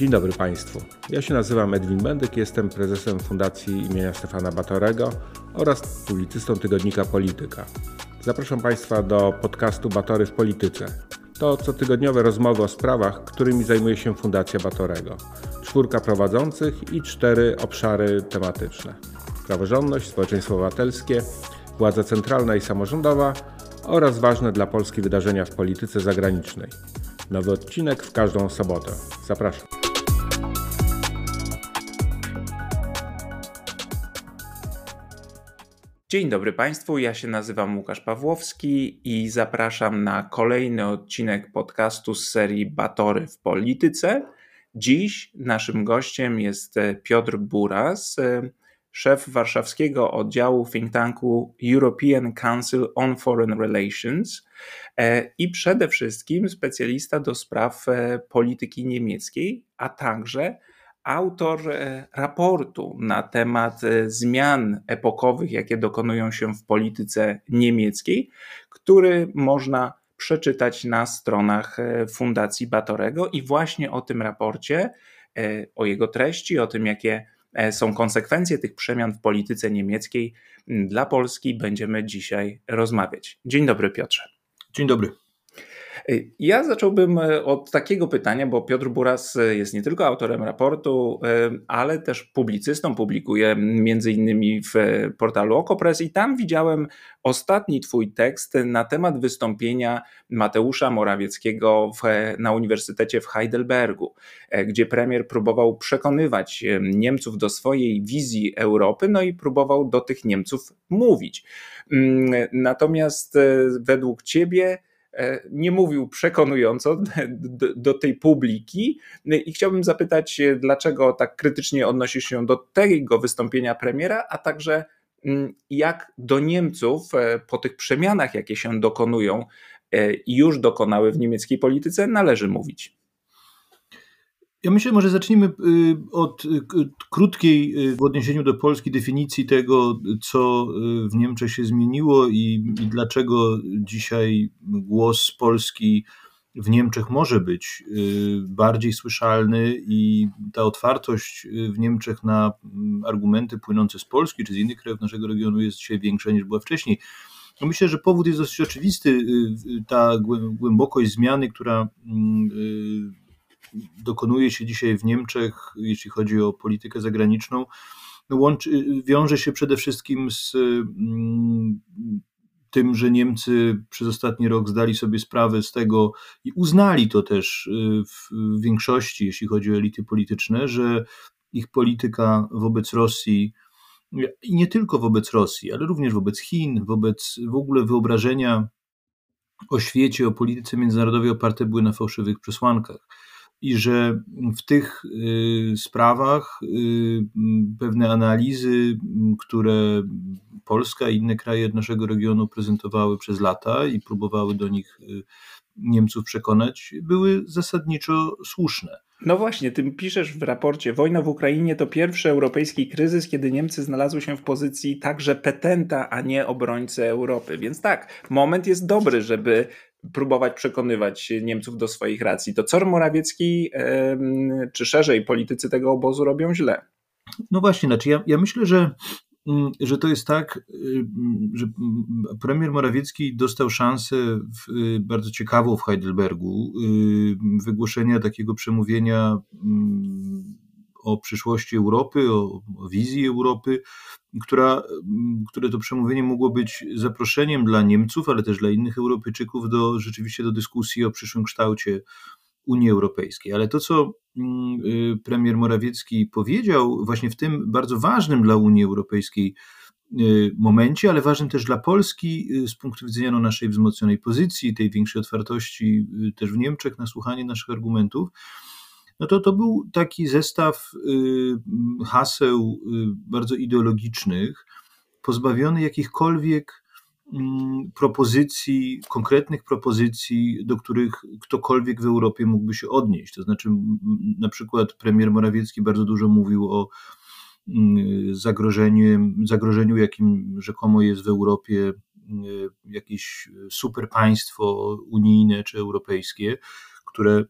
Dzień dobry Państwu. Ja się nazywam Edwin Bendyk, jestem prezesem Fundacji imienia Stefana Batorego oraz publicystą tygodnika Polityka. Zapraszam Państwa do podcastu Batory w Polityce. To cotygodniowe rozmowy o sprawach, którymi zajmuje się Fundacja Batorego. Czwórka prowadzących i cztery obszary tematyczne. Praworządność, społeczeństwo obywatelskie, władza centralna i samorządowa oraz ważne dla Polski wydarzenia w polityce zagranicznej. Nowy odcinek w każdą sobotę. Zapraszam. Dzień dobry Państwu, ja się nazywam Łukasz Pawłowski i zapraszam na kolejny odcinek podcastu z serii Batory w Polityce. Dziś naszym gościem jest Piotr Buras, szef warszawskiego oddziału think tanku European Council on Foreign Relations e, i przede wszystkim specjalista do spraw e, polityki niemieckiej, a także autor e, raportu na temat zmian epokowych, jakie dokonują się w polityce niemieckiej, który można przeczytać na stronach Fundacji Batorego i właśnie o tym raporcie, o jego treści, o tym, jakie E, są konsekwencje tych przemian w polityce niemieckiej dla Polski, będziemy dzisiaj rozmawiać. Dzień dobry, Piotrze. Dzień dobry. Y, ja zacząłbym e, od takiego pytania, bo Piotr Buras e, jest nie tylko autorem raportu, e, ale też publicystą, publikuje między innymi w portalu Okopres i tam widziałem ostatni twój tekst na temat wystąpienia Mateusza Morawieckiego w, na Uniwersytecie w Heidelbergu, gdzie premier próbował przekonywać Niemców do swojej wizji Europy, no i próbował do tych Niemców mówić. Mm, natomiast według ciebie E, nie mówił przekonująco do, tej publiki i chciałbym zapytać, e, dlaczego tak krytycznie odnosisz się do tego wystąpienia premiera, a także mm, jak do Niemców e, po tych przemianach, jakie się dokonują i już dokonały w niemieckiej polityce, należy mówić. Ja myślę, może zacznijmy y, od y, krótkiej y, w odniesieniu do Polski definicji tego, co w Niemczech się zmieniło i, i dlaczego dzisiaj głos Polski w Niemczech może być bardziej słyszalny i ta otwartość w Niemczech na mm, argumenty płynące z Polski czy z innych krajów naszego regionu jest dzisiaj większa niż była wcześniej. Myślę, że powód jest dosyć oczywisty. Ta głębokość zmiany, która mm, dokonuje się dzisiaj w Niemczech, jeśli chodzi o politykę zagraniczną, no łączy, wiąże się przede wszystkim z mm, tym, że Niemcy przez ostatni rok zdali sobie sprawę z tego i uznali to też y, w większości, jeśli chodzi o elity polityczne, że ich polityka wobec Rosji i nie tylko wobec Rosji, ale również wobec Chin, wobec w ogóle wyobrażenia o świecie, o polityce międzynarodowej oparte były na fałszywych przesłankach i że w tych y, sprawach y, pewne analizy, które Polska i inne kraje naszego regionu prezentowały przez lata i próbowały do nich y, Niemców przekonać, były zasadniczo słuszne. No właśnie, ty piszesz w raporcie, wojna w Ukrainie to pierwszy europejski kryzys, kiedy Niemcy znalazły się w pozycji także petenta, a nie obrońcy Europy. Więc tak, moment jest dobry, żeby próbować przekonywać Niemców do swoich racji. To co Morawiecki, czy szerzej politycy tego obozu robią źle? No właśnie, znaczy ja, ja myślę, że mm, że to jest tak, y, że premier Morawiecki dostał szansę w, y, bardzo ciekawą w Heidelbergu y, wygłoszenia takiego przemówienia mm, o przyszłości Europy, o, o wizji Europy, która, które to przemówienie mogło być zaproszeniem dla Niemców, ale też dla innych Europejczyków do rzeczywiście do dyskusji o przyszłym kształcie Unii Europejskiej. Ale to, co mm, y, premier Morawiecki powiedział, właśnie w tym bardzo ważnym dla Unii Europejskiej y, momencie, ale ważnym też dla Polski y, z punktu widzenia no, naszej wzmocnionej pozycji, tej większej otwartości też w Niemczech na słuchanie naszych argumentów, no to to był taki zestaw y, haseł y, bardzo ideologicznych, pozbawiony jakichkolwiek mm, propozycji, konkretnych propozycji, do których ktokolwiek w Europie mógłby się odnieść. To znaczy, na przykład premier Morawiecki bardzo dużo mówił o mm, zagrożeniu, zagrożeniu jakim rzekomo jest w Europie y, jakieś super państwo unijne czy europejskie, które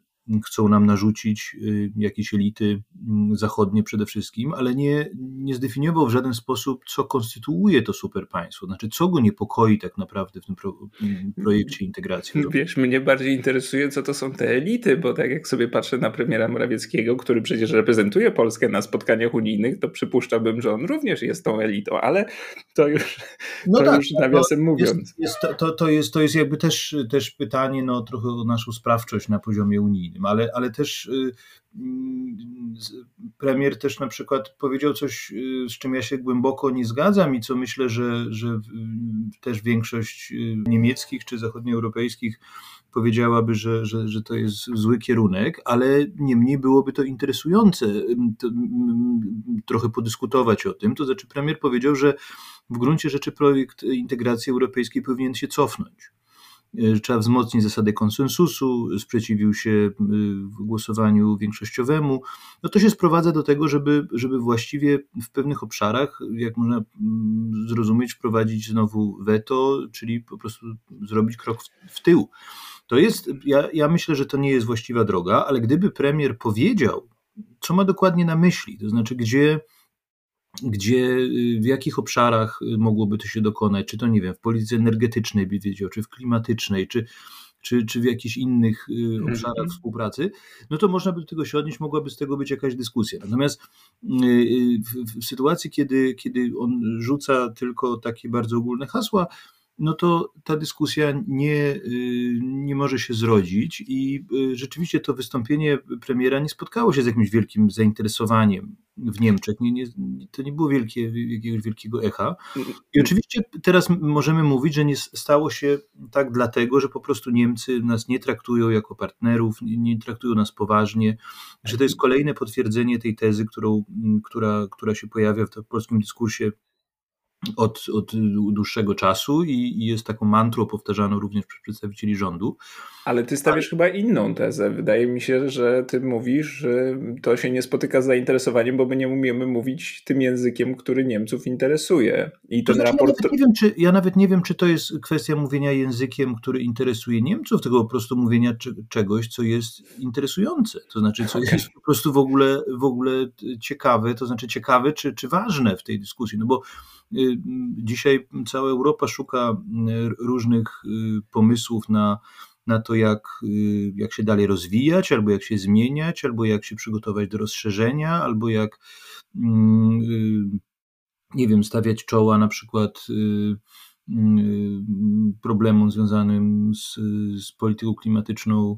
chcą nam narzucić y, jakieś elity mm, zachodnie przede wszystkim, ale nie, nie zdefiniował w żaden sposób, co konstytuuje to superpaństwo, znaczy co go niepokoi tak naprawdę w tym pro, mm, projekcie integracji. Wiesz, mnie bardziej interesuje, co to są te elity, bo tak jak sobie patrzę na premiera Morawieckiego, który przecież reprezentuje Polskę na spotkaniach unijnych, to przypuszczałbym, że on również jest tą elitą, ale to już, no to tak, już nawiasem mówiąc. Jest, jest, to, to, jest, to jest jakby też, też pytanie no, trochę o naszą sprawczość na poziomie unijnym, ale, ale też y, mm, premier też na przykład powiedział coś, y, z czym ja się głęboko nie zgadzam i co myślę, że, że też większość y, niemieckich czy zachodnioeuropejskich powiedziałaby, że, że, że to jest zły kierunek, ale niemniej byłoby to interesujące to, trochę podyskutować o tym. To znaczy, premier powiedział, że w gruncie rzeczy projekt integracji europejskiej powinien się cofnąć. E, trzeba wzmocnić zasady konsensusu, sprzeciwił się e, głosowaniu większościowemu. No to się sprowadza do tego, żeby, żeby właściwie w pewnych obszarach, jak można mm, zrozumieć, wprowadzić znowu weto, czyli po prostu zrobić krok w, w tył. To jest, ja, ja myślę, że to nie jest właściwa droga, ale gdyby premier powiedział, co ma dokładnie na myśli, to znaczy gdzie gdzie, w jakich obszarach mogłoby to się dokonać, czy to nie wiem, w polityce energetycznej by wiedział, czy w klimatycznej, czy, czy, czy w jakichś innych y, mhm. obszarach współpracy, no to można by do tego się odnieść, mogłaby z tego być jakaś dyskusja. Natomiast y, y, w, w sytuacji, kiedy, kiedy on rzuca tylko takie bardzo ogólne hasła, no to ta dyskusja nie, y, nie może się zrodzić i y, rzeczywiście to wystąpienie premiera nie spotkało się z jakimś wielkim zainteresowaniem w Niemczech. Nie, nie, to nie było wielkie, jakiegoś wielkiego echa. I oczywiście teraz możemy mówić, że nie stało się tak dlatego, że po prostu Niemcy nas nie traktują jako partnerów, nie, traktują nas poważnie, że to jest kolejne potwierdzenie tej tezy, którą, która, która się pojawia w polskim dyskursie od, od dłuższego czasu i, i, jest taką mantrą powtarzaną również przez przedstawicieli rządu. Ale ty stawiasz Ale... chyba inną tezę. Wydaje mi się, że ty mówisz, że to się nie spotyka z zainteresowaniem, bo my nie umiemy mówić tym językiem, który Niemców interesuje. I ten znaczy, raport. Ja nawet, nie wiem, czy, ja nawet nie wiem, czy to jest kwestia mówienia językiem, który interesuje Niemców, tylko po prostu mówienia czegoś, co jest interesujące. To znaczy, co okay. jest po prostu w ogóle, w ogóle ciekawe, to znaczy ciekawe czy, czy ważne w tej dyskusji. No bo dzisiaj cała Europa szuka y, różnych y, pomysłów na, na to, jak, jak się dalej rozwijać, albo jak się zmieniać, albo jak się przygotować do rozszerzenia, albo jak mm, nie wiem, stawiać czoła na przykład problemom związanym z, z polityką klimatyczną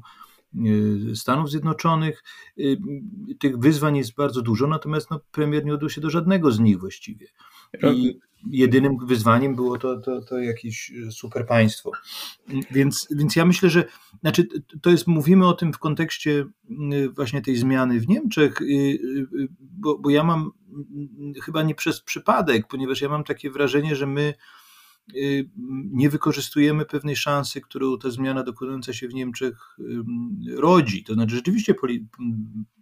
Stanów Zjednoczonych. Tych wyzwań jest bardzo dużo, natomiast no, premier nie odbył się do żadnego z nich właściwie. I jedynym wyzwaniem było to, to, to jakieś super państwo. Więc, więc ja myślę, że znaczy, to jest, mówimy o tym w kontekście y, właśnie tej zmiany w Niemczech, y, y, bo, bo ja mam chyba nie przez przypadek, ponieważ ja mam takie wrażenie, że my nie wykorzystujemy pewnej szansy, którą ta zmiana dokonująca się w Niemczech rodzi. To znaczy, rzeczywiście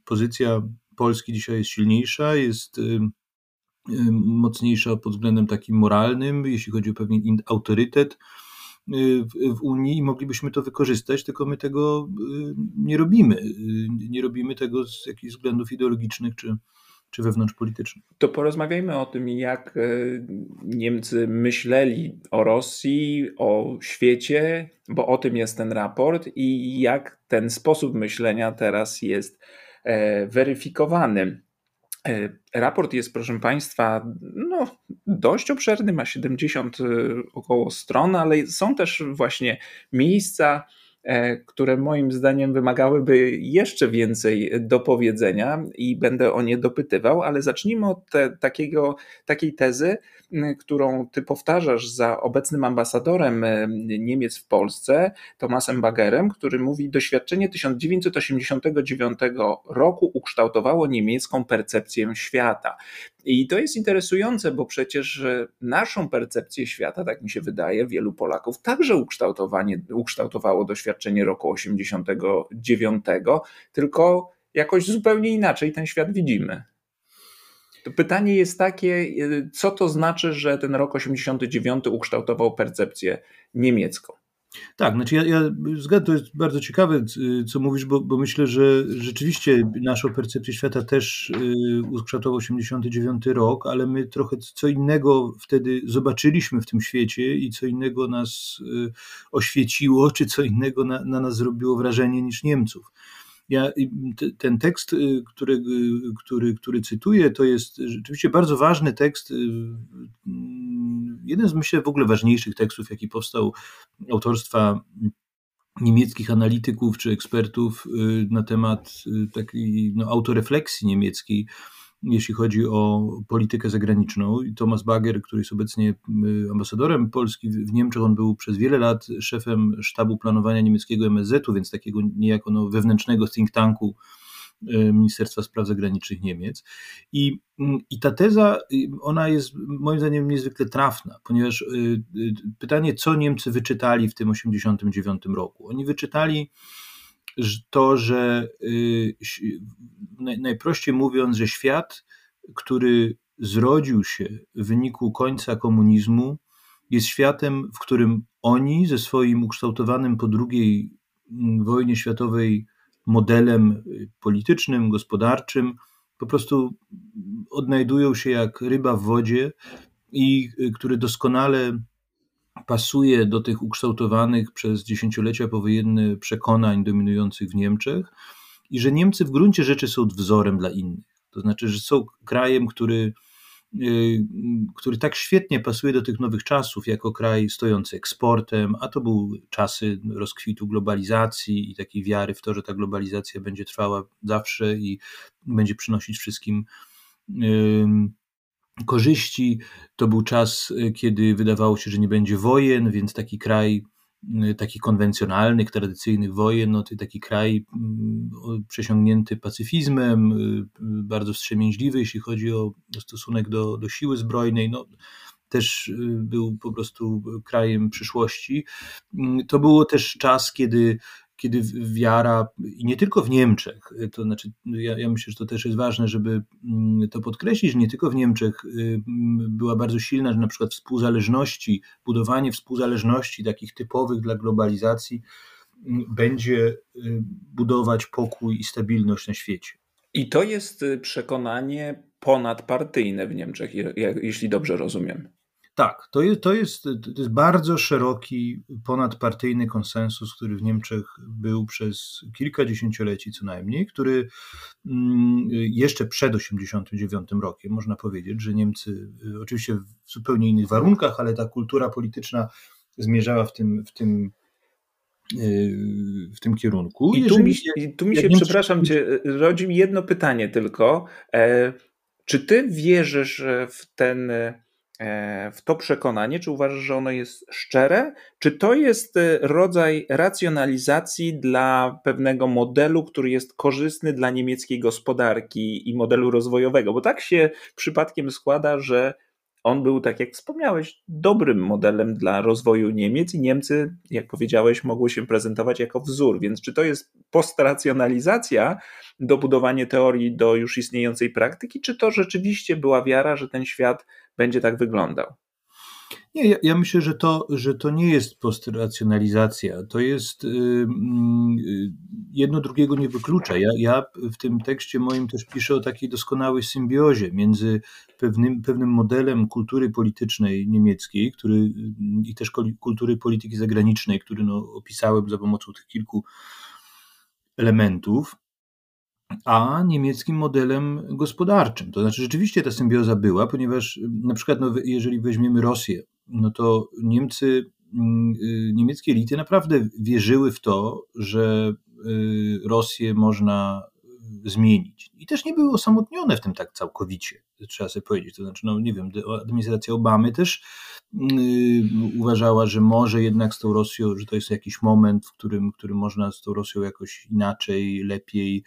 pozycja Polski dzisiaj jest silniejsza, jest mocniejsza pod względem takim moralnym, jeśli chodzi o pewien autorytet y, w Unii i moglibyśmy to wykorzystać, tylko my tego y, nie robimy. Y, nie robimy tego z jakichś względów ideologicznych czy, czy wewnątrzpolitycznych. To porozmawiajmy o tym, jak Niemcy myśleli o Rosji, o świecie, bo o tym jest ten raport i jak ten sposób myślenia teraz jest e, weryfikowany. E, raport jest, proszę Państwa, no, dość obszerny, ma 70 e, około stron, ale są też właśnie miejsca, które moim zdaniem wymagałyby jeszcze więcej dopowiedzenia i będę o nie dopytywał, ale zacznijmy od te, takiego, takiej tezy, którą ty powtarzasz za obecnym ambasadorem Niemiec w Polsce, Tomasem Bagerem, który mówi: Doświadczenie 1989 roku ukształtowało niemiecką percepcję świata. I to jest interesujące, bo przecież naszą percepcję świata, tak mi się wydaje, wielu Polaków także ukształtowanie, ukształtowało doświadczenie roku 89, tylko jakoś zupełnie inaczej ten świat widzimy. To pytanie jest takie, y, co to znaczy, że ten rok 89 ukształtował percepcję niemiecką? Tak, znaczy ja, ja zgadzam, to jest bardzo ciekawe, co mówisz, bo, bo myślę, że rzeczywiście naszą percepcję świata też y, ukształtował 89 rok, ale my trochę co innego wtedy zobaczyliśmy w tym świecie i co innego nas y, oświeciło, czy co innego na, na nas zrobiło wrażenie niż Niemców. Ja, ten tekst, y, który, który, który cytuję, to jest rzeczywiście bardzo ważny tekst. Jeden z myślę w ogóle ważniejszych tekstów, jaki powstał autorstwa niemieckich analityków czy ekspertów y, na temat y, takiej no, autorefleksji niemieckiej, jeśli chodzi o politykę zagraniczną. I Thomas Bager, który jest obecnie y, ambasadorem Polski w Niemczech, on był przez wiele lat szefem sztabu planowania niemieckiego MSZ-u, więc takiego niejako no, wewnętrznego think tanku Ministerstwa Spraw Zagranicznych Niemiec. I, mm, I ta teza, y, ona jest moim zdaniem niezwykle trafna, ponieważ y, pytanie, co Niemcy wyczytali w tym 1989 roku? Oni wyczytali to, że najprościej mówiąc, że świat, który zrodził się w wyniku końca komunizmu, jest światem, w którym oni ze swoim ukształtowanym po II mm, wojnie światowej modelem politycznym, gospodarczym, po prostu odnajdują się jak ryba w wodzie i który doskonale pasuje do tych ukształtowanych przez dziesięciolecia powojenne przekonań dominujących w Niemczech i że Niemcy w gruncie rzeczy są wzorem dla innych. To znaczy, że są krajem, który Y, który tak świetnie pasuje do tych nowych czasów, jako kraj stojący eksportem, a to były czasy rozkwitu globalizacji i takiej wiary w to, że ta globalizacja będzie trwała zawsze i będzie przynosić wszystkim korzyści. To był czas, y, kiedy wydawało się, że nie będzie wojen, więc taki kraj Y, takich konwencjonalnych, tradycyjnych wojen, no to taki kraj mm, przesiągnięty pacyfizmem, y, bardzo wstrzemięźliwy, jeśli chodzi o stosunek do, do siły zbrojnej, no, też y, był po prostu krajem przyszłości. To było też czas, kiedy kiedy wiara, i nie tylko w Niemczech, to znaczy, ja, ja, myślę, że to też jest ważne, żeby mm, to podkreślić, że nie tylko w Niemczech y, była bardzo silna, że na przykład współzależności, budowanie współzależności takich typowych dla globalizacji będzie y, budować pokój i stabilność na świecie. I to jest y, przekonanie ponadpartyjne w Niemczech, jeśli dobrze rozumiem. Tak, to jest, to, jest, to jest bardzo szeroki, ponadpartyjny konsensus, który w Niemczech był przez kilka dziesięcioleci co najmniej, który mm, jeszcze przed 1989 rokiem, można powiedzieć, że Niemcy, y, oczywiście w zupełnie innych warunkach, ale ta kultura polityczna zmierzała w tym, w tym y, w tym kierunku. I tu mi, i tu mi się, Niemcy... przepraszam cię, rodzi mi jedno pytanie tylko. E, czy ty wierzysz w ten w to przekonanie? Czy uważasz, że ono jest szczere? Czy to jest e, rodzaj racjonalizacji dla pewnego modelu, który jest korzystny dla niemieckiej gospodarki i modelu rozwojowego? Bo tak się przypadkiem składa, że on był, tak jak wspomniałeś, dobrym modelem dla rozwoju Niemiec i Niemcy, jak powiedziałeś, mogły się prezentować jako wzór. Więc czy to jest postracjonalizacja, dobudowanie teorii do już istniejącej praktyki, czy to rzeczywiście była wiara, że ten świat będzie tak wyglądał? Nie, ja, ja, myślę, że to, że to nie jest postracjonalizacja. To jest yy, jedno drugiego nie wyklucza. Ja, ja w tym tekście moim też piszę o takiej doskonałej symbiozie między pewnym, pewnym modelem kultury politycznej niemieckiej, który, i też kultury polityki zagranicznej, który no, opisałem za pomocą tych kilku elementów, a niemieckim modelem gospodarczym. To znaczy, rzeczywiście ta symbioza była, ponieważ na przykład, no, jeżeli weźmiemy Rosję, no to Niemcy, mm, y, niemieckie elity naprawdę wierzyły w to, że y, Rosję można zmienić. I też nie były osamotnione w tym tak całkowicie, trzeba sobie powiedzieć. To znaczy, no nie wiem, administracja Obamy też uważała, że może jednak z tą Rosją, że to jest jakiś moment, w którym, w którym można z tą Rosją jakoś inaczej, lepiej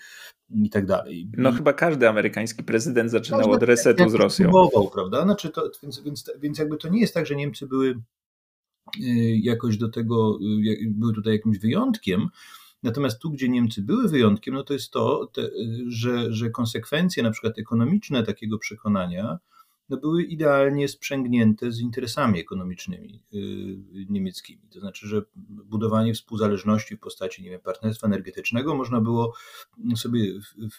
i tak dalej. No chyba każdy amerykański prezydent zaczynał od resetu z Rosją. Próbował, prawda? Znaczy to, więc, więc, więc jakby to nie jest tak, że Niemcy były yy, jakoś do tego, yy, były tutaj jakimś wyjątkiem, Natomiast tu, gdzie Niemcy były wyjątkiem, no to jest to, te, że, że konsekwencje na przykład ekonomiczne takiego przekonania no były idealnie sprzęgnięte z interesami ekonomicznymi niemieckimi. To znaczy, że budowanie współzależności w postaci nie wiem, partnerstwa energetycznego można było sobie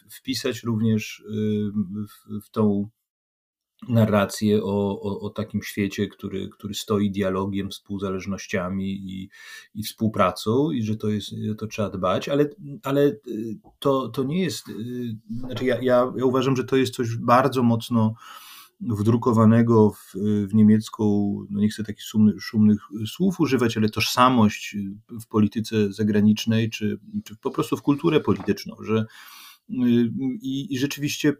wpisać również w, w tą narrację o, o, o, takim świecie, który, który stoi dialogiem, współzależnościami i, i współpracą, i że to jest, to trzeba dbać, ale, ale to, to nie jest, znaczy ja, ja, ja uważam, że to jest coś bardzo mocno wdrukowanego w, w niemiecką, no nie chcę takich szumnych, szumnych słów używać, ale tożsamość w polityce zagranicznej, czy, czy po prostu w kulturę polityczną, że i, I, rzeczywiście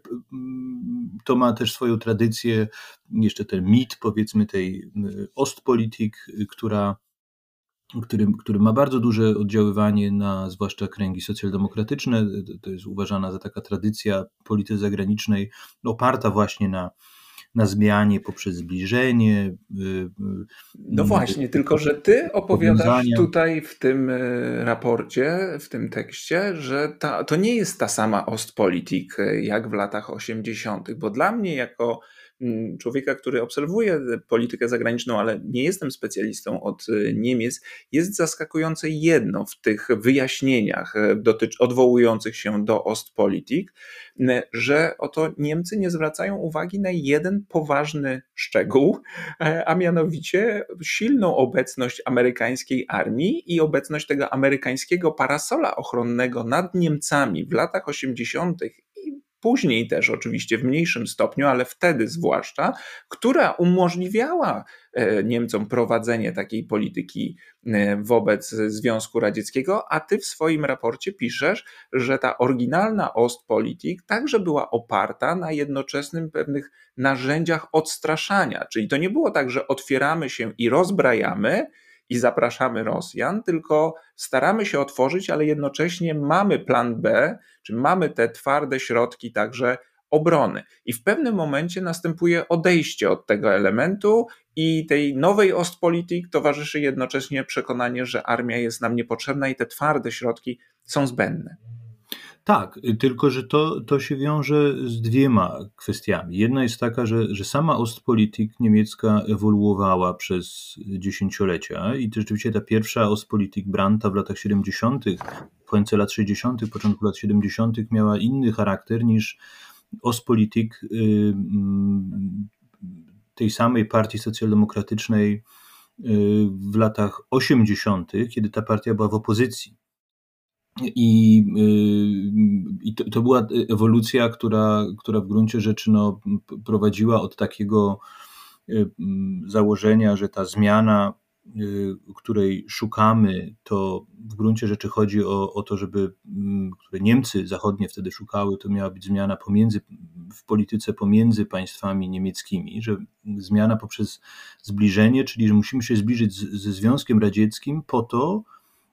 to ma też swoją tradycję, jeszcze ten mit, powiedzmy, tej Ostpolitik, która, który, który ma bardzo duże oddziaływanie na zwłaszcza kręgi socjaldemokratyczne. To jest uważana za taka tradycja polityki zagranicznej oparta właśnie na na zmianie poprzez zbliżenie. Y, y, no właśnie, tylko że ty opowiadasz tutaj w tym y, raporcie, w tym tekście, że ta, to nie jest ta sama Ostpolitik jak w latach 80., bo dla mnie jako człowieka, który obserwuje politykę zagraniczną, ale nie jestem specjalistą od y, Niemiec, jest zaskakujące jedno w tych wyjaśnieniach e, dotycz, odwołujących się do Ostpolitik, że oto Niemcy nie zwracają uwagi na jeden poważny szczegół, e, a mianowicie silną obecność amerykańskiej armii i obecność tego amerykańskiego parasola ochronnego nad Niemcami w latach 80 później też oczywiście w mniejszym stopniu, ale wtedy zwłaszcza, która umożliwiała e, Niemcom prowadzenie takiej polityki e, wobec Związku Radzieckiego, a ty w swoim raporcie piszesz, że ta oryginalna Ostpolitik także była oparta na jednoczesnym pewnych narzędziach odstraszania, czyli to nie było tak, że otwieramy się i rozbrajamy, i zapraszamy Rosjan, tylko staramy się otworzyć, ale jednocześnie mamy plan B, czy mamy te twarde środki także obrony. I w pewnym momencie następuje odejście od tego elementu i tej nowej Ostpolitik towarzyszy jednocześnie przekonanie, że armia jest nam niepotrzebna i te twarde środki są zbędne. Tak, tylko że to, to się wiąże z dwiema kwestiami. Jedna jest taka, że, że sama Ostpolitik niemiecka ewoluowała przez dziesięciolecia i to rzeczywiście ta pierwsza Ostpolitik Brandta w latach 70., w końcu lat 60., początku lat 70. miała inny charakter niż Ostpolitik y, mm, tej samej partii socjaldemokratycznej y, w latach 80., kiedy ta partia była w opozycji i, y, i to, to, była ewolucja, która, która w gruncie rzeczy no, prowadziła od takiego y, założenia, że ta zmiana, y, której szukamy, to w gruncie rzeczy chodzi o, o to, żeby, które Niemcy zachodnie wtedy szukały, to miała być zmiana pomiędzy, w polityce pomiędzy państwami niemieckimi, że zmiana poprzez zbliżenie, czyli że musimy się zbliżyć z, ze Związkiem Radzieckim po to,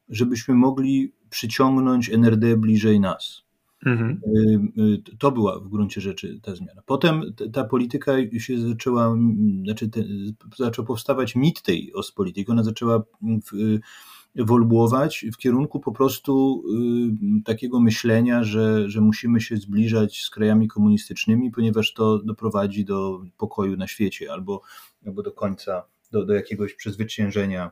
żebyśmy mogli przyciągnąć NRD bliżej nas. Mhm. Y, y, to była w gruncie rzeczy ta zmiana. Potem ta polityka się zaczęła, znaczy te, zaczął powstawać mit tej Ostpolitik. Ona zaczęła w, ewoluować w kierunku po prostu y, takiego myślenia, że, że musimy się zbliżać z krajami komunistycznymi, ponieważ to doprowadzi do pokoju na świecie albo, albo do końca, do, do jakiegoś przezwyciężenia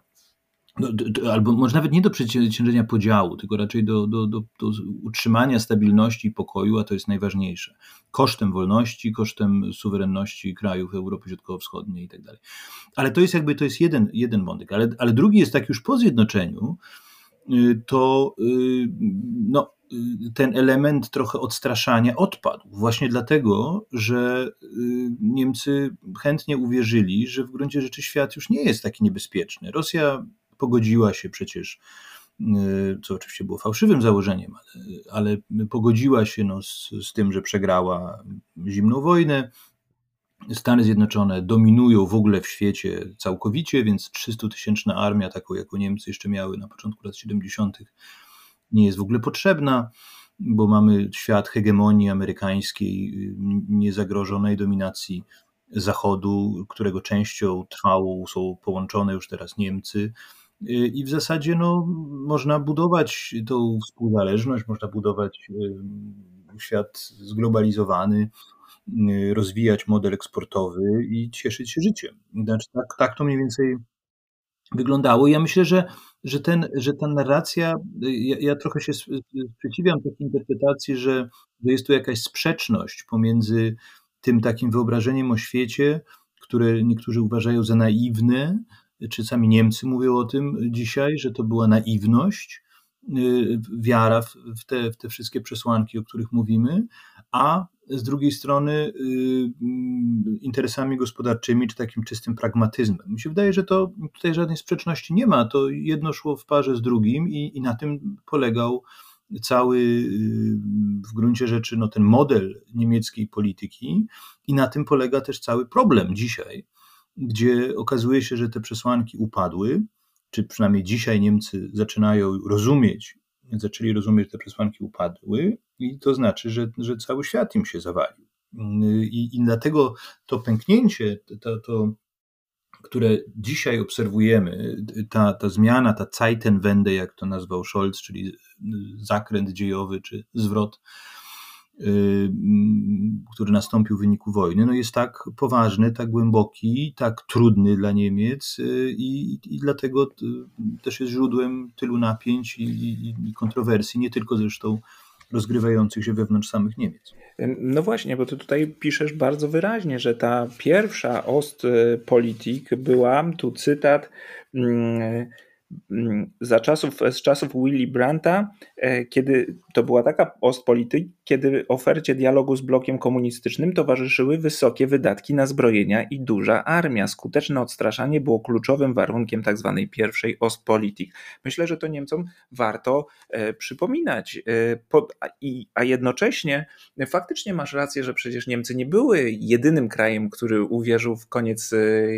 do, do, albo może nawet nie do przeciężenia podziału, tylko raczej do, do, do, do utrzymania stabilności i pokoju, a to jest najważniejsze. Kosztem wolności, kosztem suwerenności krajów Europy Środkowo-Wschodniej i tak dalej. Ale to jest jakby to jest jeden, jeden wątek. Ale, ale drugi jest tak już po zjednoczeniu, y, to y, no, y, ten element trochę odstraszania odpadł. Właśnie dlatego, że Niemcy chętnie uwierzyli, że w gruncie rzeczy świat już nie jest taki niebezpieczny. Rosja pogodziła się przecież, y, co oczywiście było fałszywym założeniem, ale, ale pogodziła się no z, z tym, że przegrała zimną wojnę. Stany Zjednoczone dominują w ogóle w świecie całkowicie, więc 300-tysięczna armia, taką jaką Niemcy jeszcze miały na początku lat 70., nie jest w ogóle potrzebna, bo mamy świat hegemonii amerykańskiej, niezagrożonej dominacji Zachodu, którego częścią trwałą są połączone już teraz Niemcy. Y, I w zasadzie no, można budować tą współzależność, można budować y, świat zglobalizowany, rozwijać model eksportowy i cieszyć się życiem. Znaczy, tak, tak to mniej więcej wyglądało. Ja myślę, że, że, ten, że ta narracja, ja, ja trochę się sprzeciwiam takiej interpretacji, że, że jest tu jakaś sprzeczność pomiędzy tym takim wyobrażeniem o świecie, które niektórzy uważają za naiwne, czy sami Niemcy mówią o tym dzisiaj, że to była naiwność, y, wiara w te, w te wszystkie przesłanki, o których mówimy, a z drugiej strony y, mm, interesami gospodarczymi, czy takim czystym pragmatyzmem. Mi się wydaje, że to tutaj żadnej sprzeczności nie ma. To jedno szło w parze z drugim i, i na tym polegał cały y, w gruncie rzeczy no, ten model niemieckiej polityki i na tym polega też cały problem dzisiaj, gdzie okazuje się, że te przesłanki upadły, czy przynajmniej dzisiaj Niemcy zaczynają rozumieć, zaczęli rozumieć, że te przesłanki upadły i to znaczy, że, że cały świat im się zawalił. I, i dlatego to pęknięcie, to, to, które dzisiaj obserwujemy, ta, ta zmiana, ta Zeitenwende, jak to nazwał Scholz, czyli zakręt dziejowy czy zwrot, który nastąpił w wyniku wojny, no jest tak poważny, tak głęboki, tak trudny dla Niemiec y, i, i dlatego też jest źródłem tylu napięć i, i, i kontrowersji, nie tylko zresztą rozgrywających się wewnątrz samych Niemiec. No właśnie, bo ty tutaj piszesz bardzo wyraźnie, że ta pierwsza Ostpolitik była, tu cytat, mm, Mm, za czasów, z czasów Willy Brandta, e, kiedy to była taka Ostpolitik, kiedy ofercie dialogu z blokiem komunistycznym towarzyszyły wysokie wydatki na zbrojenia i duża armia. Skuteczne odstraszanie było kluczowym warunkiem tzw. Tak pierwszej Ostpolitik. Myślę, że to Niemcom warto e, przypominać. E, a jednocześnie faktycznie masz rację, że przecież Niemcy nie były jedynym krajem, który uwierzył w koniec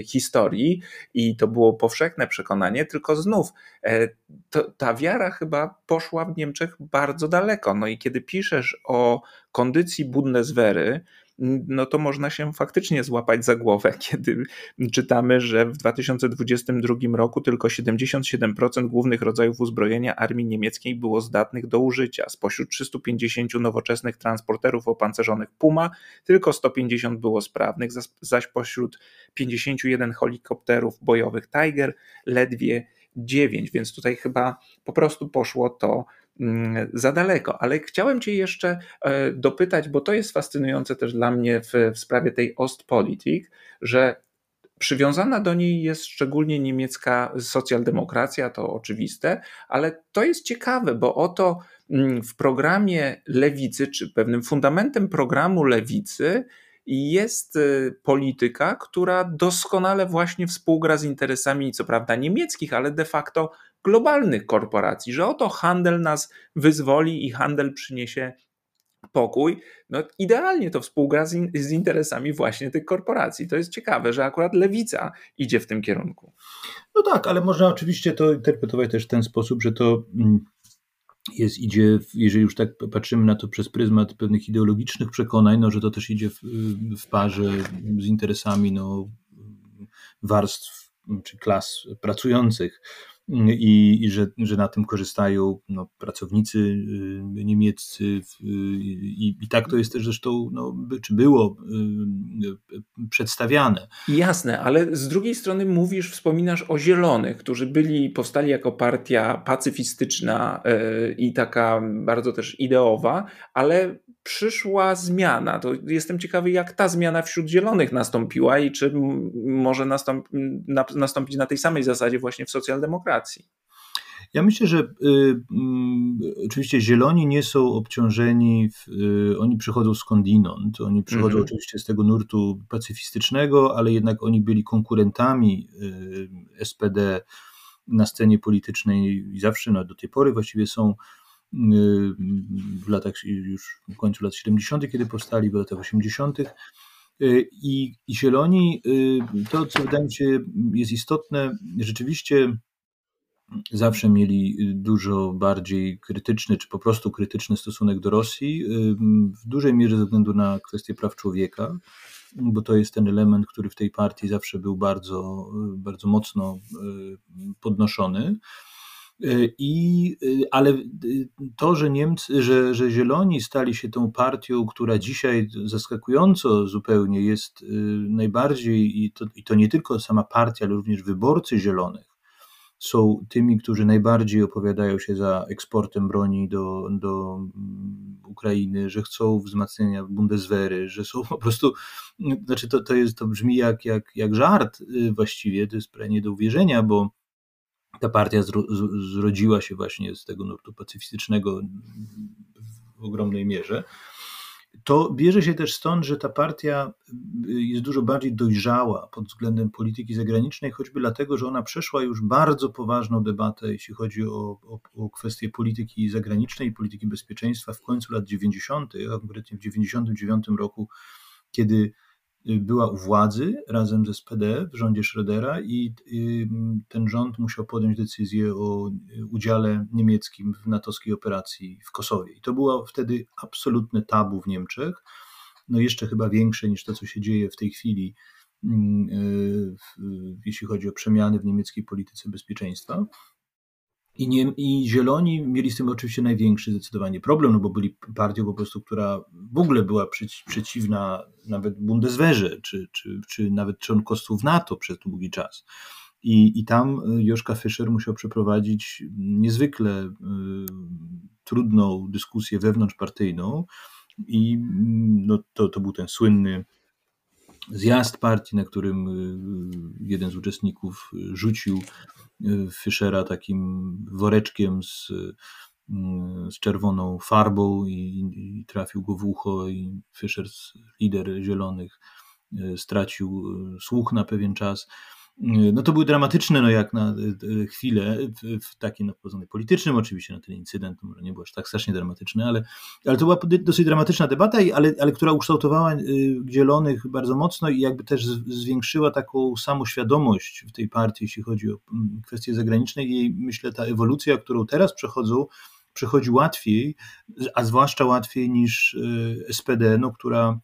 historii i to było powszechne przekonanie, tylko znów znów e, to, ta wiara chyba poszła w Niemczech bardzo daleko. No i kiedy piszesz o kondycji Bundeswehry, no to można się faktycznie złapać za głowę, kiedy czytamy, że w 2022 roku tylko 77% głównych rodzajów uzbrojenia armii niemieckiej było zdatnych do użycia. Spośród 350 nowoczesnych transporterów opancerzonych Puma tylko 150 było sprawnych, zaś pośród 51 helikopterów bojowych Tiger ledwie 9, więc tutaj chyba po prostu poszło to za daleko. Ale chciałem Cię jeszcze e, dopytać, bo to jest fascynujące też dla mnie w, w sprawie tej Ostpolitik, że Przywiązana do niej jest szczególnie niemiecka socjaldemokracja, to oczywiste, ale to jest ciekawe, bo oto mm, w programie lewicy, czy pewnym fundamentem programu lewicy jest y, polityka, która doskonale właśnie współgra z interesami, co prawda niemieckich, ale de facto globalnych korporacji, że oto handel nas wyzwoli i handel przyniesie pokój, no idealnie to współgra z, in, z, interesami właśnie tych korporacji. To jest ciekawe, że akurat lewica idzie w tym kierunku. No tak, ale można oczywiście to interpretować też w ten sposób, że to mm, jest, idzie, jeżeli już tak patrzymy na to przez pryzmat pewnych ideologicznych przekonań, no, że to też idzie w, w parze z interesami no, warstw czy klas pracujących i, i że, że na tym korzystają no, pracownicy y, niemieccy i, i tak to jest też zresztą, no, czy było y, przedstawiane. Jasne, ale z drugiej strony mówisz, wspominasz o Zielonych, którzy byli, powstali jako partia pacyfistyczna y, i taka bardzo też ideowa, ale przyszła zmiana. To jestem ciekawy, jak ta zmiana wśród zielonych nastąpiła i czy może nastąp, nastąpić na tej samej zasadzie właśnie w socjaldemokracji. Ja myślę, że y, y, oczywiście zieloni nie są obciążeni, w, y, oni przychodzą skądinąd, oni przychodzą mhm. oczywiście z tego nurtu pacyfistycznego, ale jednak oni byli konkurentami y, SPD na scenie politycznej i zawsze, no, do tej pory właściwie są w latach już w końcu lat 70., kiedy powstali, w latach 80. I, I zieloni, to co wydaje mi się jest istotne, rzeczywiście zawsze mieli dużo bardziej krytyczny, czy po prostu krytyczny stosunek do Rosji, w dużej mierze ze względu na kwestie praw człowieka, bo to jest ten element, który w tej partii zawsze był bardzo, bardzo mocno podnoszony. I, ale to, że Niemcy, że, że Zieloni stali się tą partią, która dzisiaj zaskakująco zupełnie jest najbardziej, i to, i to nie tylko sama partia, ale również wyborcy Zielonych, są tymi, którzy najbardziej opowiadają się za eksportem broni do, do mm, Ukrainy, że chcą wzmacniania Bundeswehry, że są po prostu, znaczy to, to, jest, to brzmi jak, jak, jak żart y, właściwie, to jest prawie nie do uwierzenia, bo ta partia zro, zrodziła się właśnie z tego nurtu pacyfistycznego w ogromnej mierze. To bierze się też stąd, że ta partia y, jest dużo bardziej dojrzała pod względem polityki zagranicznej, choćby dlatego, że ona przeszła już bardzo poważną debatę, jeśli chodzi o, o, o kwestie polityki zagranicznej i polityki bezpieczeństwa w końcu lat 90., a konkretnie w 99 roku, kiedy była u władzy razem z SPD w rządzie Schrödera i ten rząd musiał podjąć decyzję o udziale niemieckim w natowskiej operacji w Kosowie. I to było wtedy absolutne tabu w Niemczech, no jeszcze chyba większe niż to, co się dzieje w tej chwili, mm, jeśli chodzi o przemiany w niemieckiej polityce bezpieczeństwa. I, nie, I Zieloni mieli z tym oczywiście największy zdecydowanie problem, no bo byli partią po prostu, która w ogóle była przeci, przeciwna nawet Bundeswehrze, czy, czy, czy nawet członkostwu w NATO przez długi czas. I, I tam Joszka Fischer musiał przeprowadzić niezwykle y, trudną dyskusję wewnątrzpartyjną i no, to, to był ten słynny zjazd partii, na którym y, jeden z uczestników rzucił Fischera takim woreczkiem z, z czerwoną farbą i, i, trafił go w ucho i Fischer, lider Zielonych, stracił słuch na pewien czas. No to były dramatyczne, no jak na e, chwilę, w takim no, politycznym oczywiście, no ten incydent może nie był aż tak strasznie dramatyczny, ale, ale to była dosyć dramatyczna debata, ale, ale która ukształtowała Zielonych bardzo mocno i jakby też zwiększyła taką samoświadomość w tej partii, jeśli chodzi o kwestie zagraniczne. I myślę ta ewolucja, którą teraz przechodzą, przechodzi łatwiej, a zwłaszcza łatwiej niż SPD, no, która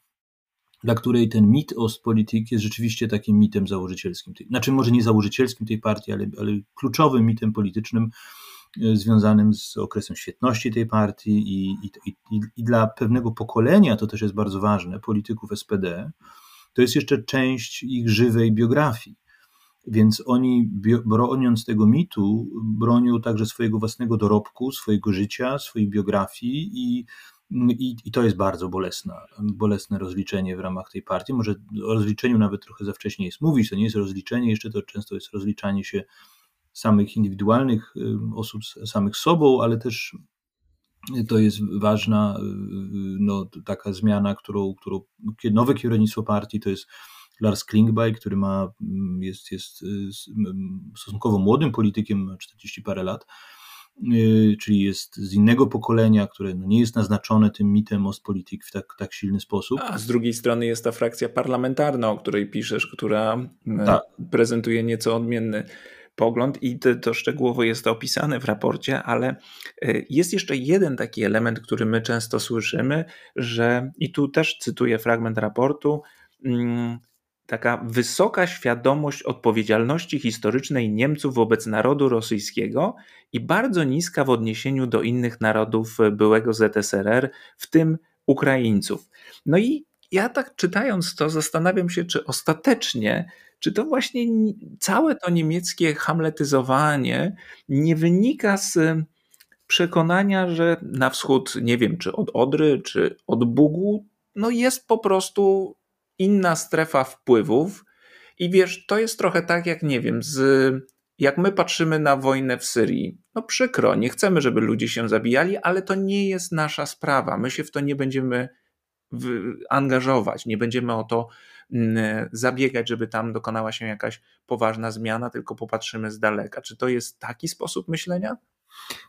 dla której ten mit Ostpolitik jest rzeczywiście takim mitem założycielskim. Znaczy może nie założycielskim tej partii, ale, ale kluczowym mitem politycznym e, związanym z okresem świetności tej partii i, i, i, i dla pewnego pokolenia, to też jest bardzo ważne, polityków SPD, to jest jeszcze część ich żywej biografii. Więc oni, broniąc tego mitu, bronią także swojego własnego dorobku, swojego życia, swojej biografii i i, I, to jest bardzo bolesne, bolesne rozliczenie w ramach tej partii. Może o rozliczeniu nawet trochę za wcześnie jest mówić, to nie jest rozliczenie, jeszcze to często jest rozliczanie się samych indywidualnych osób, samych sobą, ale też to jest ważna no, taka zmiana, którą, którą nowe kierownictwo partii to jest Lars Klingbeil, który ma, jest, jest stosunkowo młodym politykiem, 40 parę lat, Y, czyli jest z innego pokolenia, które no nie jest naznaczone tym mitem Ostpolitik w tak, tak silny sposób. A z drugiej strony jest ta frakcja parlamentarna, o której piszesz, która y, tak. prezentuje nieco odmienny pogląd i to, to szczegółowo jest to opisane w raporcie, ale y, jest jeszcze jeden taki element, który my często słyszymy, że i tu też cytuję fragment raportu, mm, taka wysoka świadomość odpowiedzialności historycznej Niemców wobec narodu rosyjskiego i bardzo niska w odniesieniu do innych narodów byłego ZSRR, w tym Ukraińców. No i ja tak czytając to, zastanawiam się, czy ostatecznie, czy to właśnie całe to niemieckie hamletyzowanie nie wynika z przekonania, że na wschód, nie wiem, czy od Odry, czy od Bugu, no jest po prostu inna strefa wpływów. I wiesz, to jest trochę tak, jak nie wiem, z, jak my patrzymy na wojnę w Syrii. No przykro, nie chcemy, żeby ludzie się zabijali, ale to nie jest nasza sprawa. My się w to nie będziemy angażować, nie będziemy o to mm, zabiegać, żeby tam dokonała się jakaś poważna zmiana, tylko popatrzymy z daleka. Czy to jest taki sposób myślenia?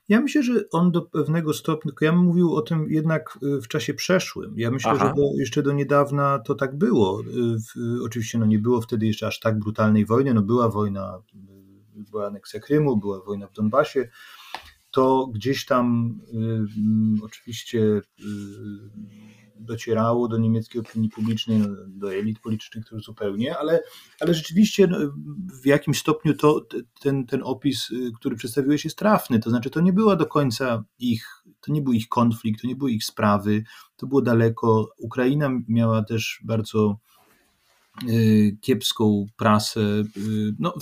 Ja myślę, że on do pewnego stopnia, ja bym mówił o tym jednak w czasie przeszłym. Ja myślę, Aha. że do, jeszcze do niedawna to tak było. W, oczywiście no nie było wtedy jeszcze aż tak brutalnej wojny, no była wojna, była aneksja Krymu, była wojna w Donbasie, to gdzieś tam y, oczywiście y, docierało do niemieckiej opinii publicznej, no, do elit politycznych to zupełnie, ale, ale rzeczywiście no, w jakimś stopniu to, ten, ten opis, y, który przedstawiłeś jest trafny, to znaczy to nie była do końca ich, to nie był ich konflikt, to nie były ich sprawy, to było daleko. Ukraina miała też bardzo kiepską prasę, y, no,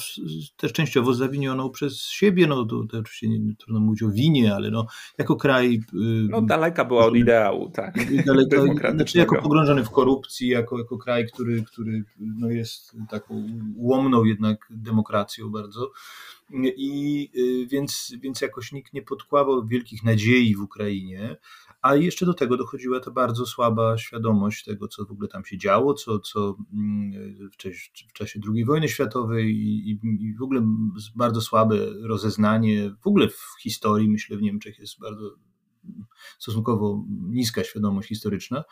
też częściowo zawinioną przez siebie, no to, to oczywiście nie, trudno mówić o winie, ale no, jako kraj... Y, no daleka była od ideału, tak. Daleka, znaczy jako pogrążony w korupcji, jako, jako kraj, który, który no jest taką ułomną jednak demokracją bardzo i więc, więc jakoś nikt nie podkładał wielkich nadziei w Ukrainie, a jeszcze do tego dochodziła ta bardzo słaba świadomość tego, co w ogóle tam się działo, co, co mm, w, czasie, w czasie II wojny światowej i, i, w ogóle bardzo słabe rozeznanie, w ogóle w historii, myślę, w Niemczech jest bardzo stosunkowo niska świadomość historyczna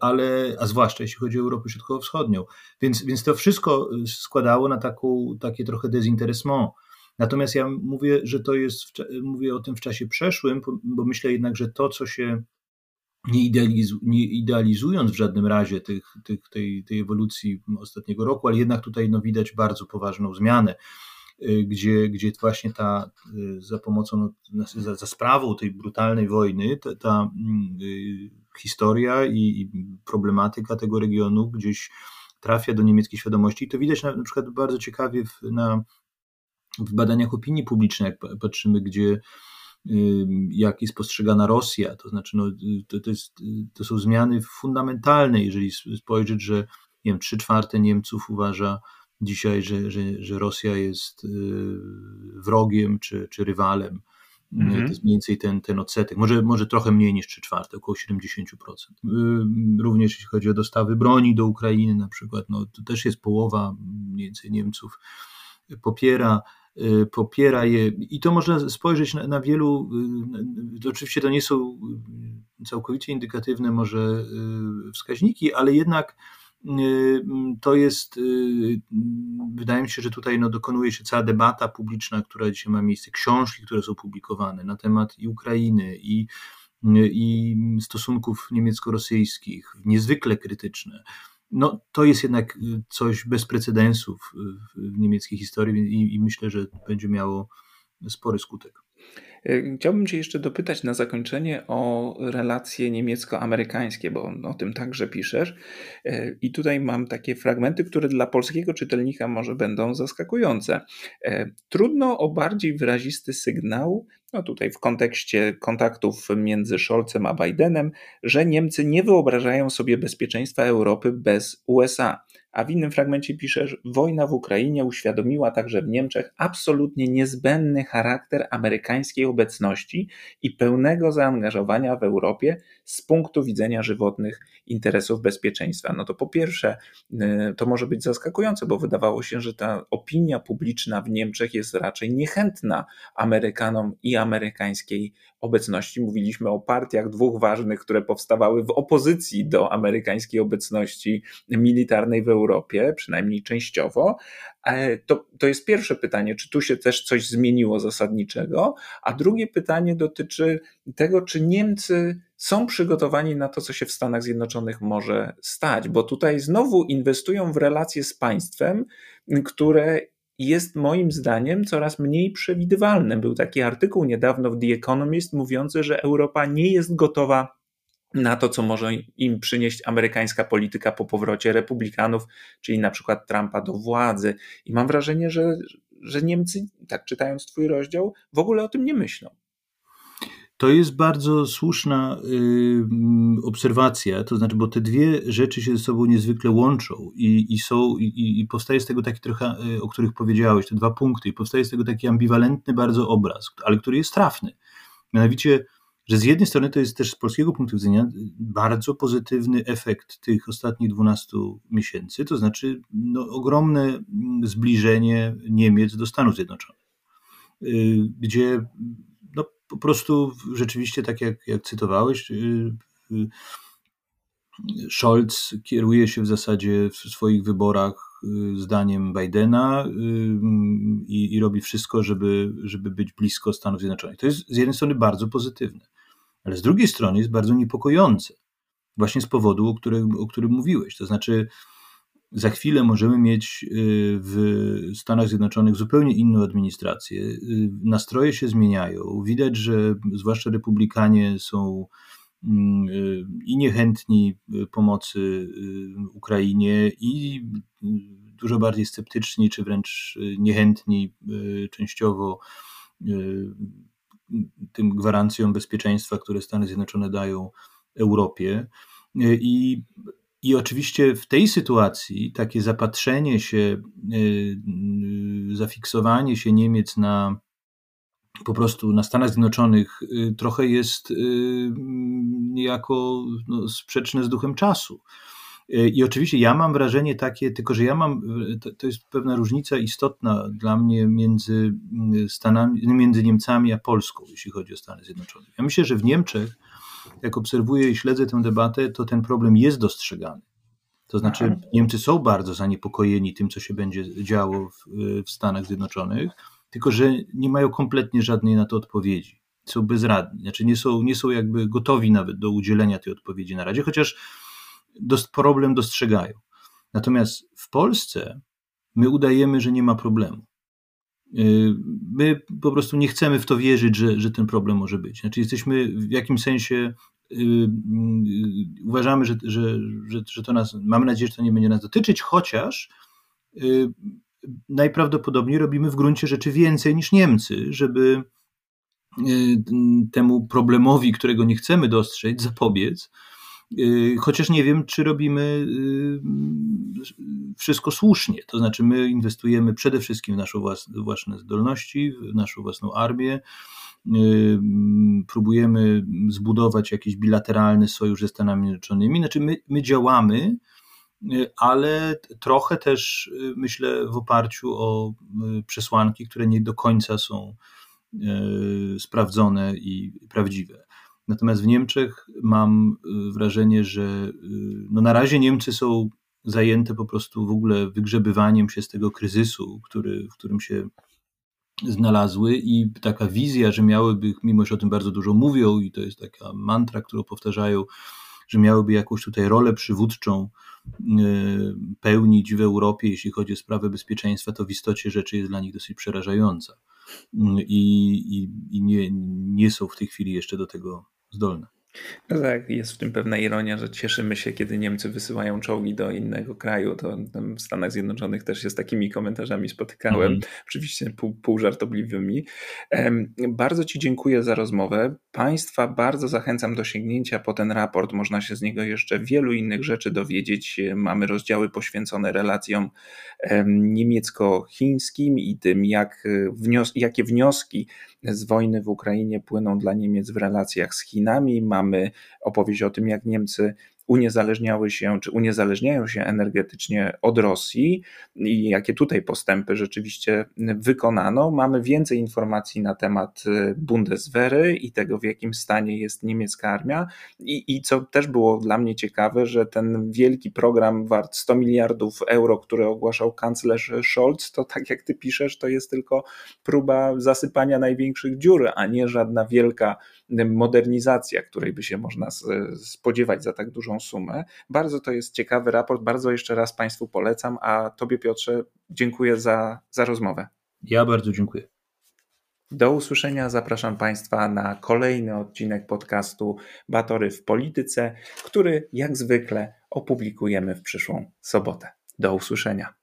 ale, a zwłaszcza jeśli chodzi o Europę Środkowo-Wschodnią. Więc, więc to wszystko składało na taką, takie trochę dezinteresment Natomiast ja mówię, że to jest, mówię o tym w czasie przeszłym, bo myślę jednak, że to, co się nie, nie idealizując w żadnym razie tych, tych, tej, tej ewolucji ostatniego roku, ale jednak tutaj no, widać bardzo poważną zmianę, y, gdzie, gdzie właśnie ta y, za pomocą, no, za, za sprawą tej brutalnej wojny, ta, ta y, historia i, i, problematyka tego regionu gdzieś trafia do niemieckiej świadomości. I to widać na, na przykład bardzo ciekawie w, na w badaniach opinii publicznej, jak patrzymy, gdzie jak jest postrzegana Rosja, to znaczy no, to, to, jest, to są zmiany fundamentalne, jeżeli spojrzeć, że nie wiem, 3 czwarte Niemców uważa dzisiaj, że, że, że Rosja jest y, wrogiem czy, czy rywalem. Mm -hmm. To jest mniej więcej ten, ten odsetek, może, może trochę mniej niż 3 czwarte, około 70%. Również jeśli chodzi o dostawy broni do Ukrainy na przykład, no, to też jest połowa mniej więcej Niemców popiera Y, popiera je. I to można spojrzeć na, na wielu, y, oczywiście to nie są całkowicie indykatywne może y, wskaźniki, ale jednak to jest, wydaje mi się, że tutaj no, dokonuje się cała debata publiczna, która dzisiaj ma miejsce, książki, które są publikowane na temat i Ukrainy, i, i stosunków niemiecko-rosyjskich, niezwykle krytyczne no, to jest jednak y, coś bez precedensów w niemieckiej historii i, i myślę, że będzie miało spory skutek. Y, chciałbym Cię jeszcze dopytać na zakończenie o relacje niemiecko-amerykańskie, bo o tym także piszesz. Y, I tutaj mam takie fragmenty, które dla polskiego czytelnika może będą zaskakujące. Trudno o bardziej wyrazisty sygnał no tutaj w kontekście kontaktów między Scholzem a Bidenem, że Niemcy nie wyobrażają sobie bezpieczeństwa Europy bez USA. A w innym fragmencie pisze, że wojna w Ukrainie uświadomiła także w Niemczech absolutnie niezbędny charakter amerykańskiej obecności i pełnego zaangażowania w Europie z punktu widzenia żywotnych interesów bezpieczeństwa. No to po pierwsze, y, to może być zaskakujące, bo wydawało się, że ta opinia publiczna w Niemczech jest raczej niechętna Amerykanom i amerykańskiej obecności. Mówiliśmy o partiach dwóch ważnych, które powstawały w opozycji do amerykańskiej obecności militarnej w Europie, przynajmniej częściowo. E, to, to jest pierwsze pytanie, czy tu się też coś zmieniło zasadniczego? A drugie pytanie dotyczy tego, czy Niemcy są przygotowani na to, co się w Stanach Zjednoczonych może stać, bo tutaj znowu inwestują w relacje z państwem, które jest moim zdaniem coraz mniej przewidywalne. Był taki artykuł niedawno w The Economist mówiący, że Europa nie jest gotowa na to, co może im przynieść amerykańska polityka po powrocie republikanów, czyli na przykład Trumpa do władzy. I mam wrażenie, że, że Niemcy, tak czytając Twój rozdział, w ogóle o tym nie myślą. To jest bardzo słuszna y, obserwacja, to znaczy, bo te dwie rzeczy się ze sobą niezwykle łączą i, i są, i, i, powstaje z tego taki trochę, y, o których powiedziałeś, te dwa punkty, i powstaje z tego taki ambiwalentny bardzo obraz, ale który jest trafny. Mianowicie, że z jednej strony to jest też z polskiego punktu widzenia bardzo pozytywny efekt tych ostatnich 12 miesięcy, to znaczy no, ogromne zbliżenie Niemiec do Stanów Zjednoczonych, y, gdzie po prostu rzeczywiście, tak jak, jak cytowałeś, y, y, Scholz kieruje się w zasadzie w swoich wyborach zdaniem Bidena i, i, robi wszystko, żeby, żeby być blisko Stanów Zjednoczonych. To jest z jednej strony bardzo pozytywne, ale z drugiej strony jest bardzo niepokojące. właśnie z powodu, o którym, o którym mówiłeś. To znaczy, za chwilę możemy mieć y, w Stanach Zjednoczonych zupełnie inną administrację. Y, nastroje się zmieniają. Widać, że zwłaszcza republikanie są mm, y, i niechętni pomocy Ukrainie, i dużo bardziej sceptyczni, czy wręcz niechętni częściowo tym gwarancjom bezpieczeństwa, które Stany Zjednoczone dają Europie. I i oczywiście w tej sytuacji takie zapatrzenie się, y, y, zafiksowanie się Niemiec na po prostu na Stanach Zjednoczonych y, trochę jest niejako no, sprzeczne z duchem czasu. I oczywiście ja mam wrażenie takie, tylko że ja mam, to, to, jest pewna różnica istotna dla mnie między Stanami, między Niemcami a Polską, jeśli chodzi o Stany Zjednoczone. Ja myślę, że w Niemczech jak obserwuję i śledzę tę debatę, to ten problem jest dostrzegany. To znaczy, Aha. Niemcy są bardzo zaniepokojeni tym, co się będzie działo w, w Stanach Zjednoczonych, tylko że nie mają kompletnie żadnej na to odpowiedzi. Są bezradni, znaczy nie są, nie są jakby gotowi nawet do udzielenia tej odpowiedzi na razie, chociaż dost, problem dostrzegają. Natomiast w Polsce my udajemy, że nie ma problemu. Y, my po prostu nie chcemy w to wierzyć, że, że ten problem może być. Znaczy, jesteśmy w jakimś sensie, yy, yy, uważamy, że, że, że, że to nas, mamy nadzieję, że to nie będzie nas dotyczyć, chociaż yy, najprawdopodobniej robimy w gruncie rzeczy więcej niż Niemcy, żeby y, temu problemowi, którego nie chcemy dostrzec, zapobiec chociaż nie wiem, czy robimy y, wszystko słusznie. To znaczy, my inwestujemy przede wszystkim w nasze własne zdolności, w naszą własną armię. Y, próbujemy zbudować jakiś bilateralny sojusz ze Stanami Zjednoczonymi. Znaczy, my, my działamy, ale trochę też myślę w oparciu o przesłanki, które nie do końca są sprawdzone i prawdziwe. Natomiast w Niemczech mam y, wrażenie, że y, no na razie Niemcy są zajęte po prostu w ogóle wygrzebywaniem się z tego kryzysu, który, w którym się znalazły i taka wizja, że miałyby, mimo że o tym bardzo dużo mówią i to jest taka mantra, którą powtarzają, że miałyby jakąś tutaj rolę przywódczą y, pełnić w Europie, jeśli chodzi o sprawę bezpieczeństwa, to w istocie rzeczy jest dla nich dosyć przerażająca. I, i, i nie, nie są w tej chwili jeszcze do tego zdolne. No tak, jest w tym pewna ironia, że cieszymy się, kiedy Niemcy wysyłają czołgi do innego kraju. To w Stanach Zjednoczonych też się z takimi komentarzami spotykałem, mm. oczywiście pół, pół żartobliwymi. Bardzo Ci dziękuję za rozmowę. Państwa bardzo zachęcam do sięgnięcia po ten raport. Można się z niego jeszcze wielu innych rzeczy dowiedzieć. Mamy rozdziały poświęcone relacjom niemiecko-chińskim i tym, jak wnios jakie wnioski z wojny w Ukrainie płyną dla Niemiec w relacjach z Chinami. Mamy opowieść o tym, jak Niemcy uniezależniały się, czy uniezależniają się energetycznie od Rosji i jakie tutaj postępy rzeczywiście wykonano. Mamy więcej informacji na temat y, Bundeswehry i tego, w jakim stanie jest niemiecka armia. I, I co też było dla mnie ciekawe, że ten wielki program wart 100 miliardów euro, który ogłaszał kanclerz Scholz, to tak jak ty piszesz, to jest tylko próba zasypania największych dziur, a nie żadna wielka modernizacja, której by się można spodziewać za tak dużą sumę. Bardzo to jest ciekawy raport, bardzo jeszcze raz Państwu polecam, a Tobie Piotrze dziękuję za, za rozmowę. Ja bardzo dziękuję. Do usłyszenia zapraszam Państwa na kolejny odcinek podcastu Batory w Polityce, który jak zwykle opublikujemy w przyszłą sobotę. Do usłyszenia.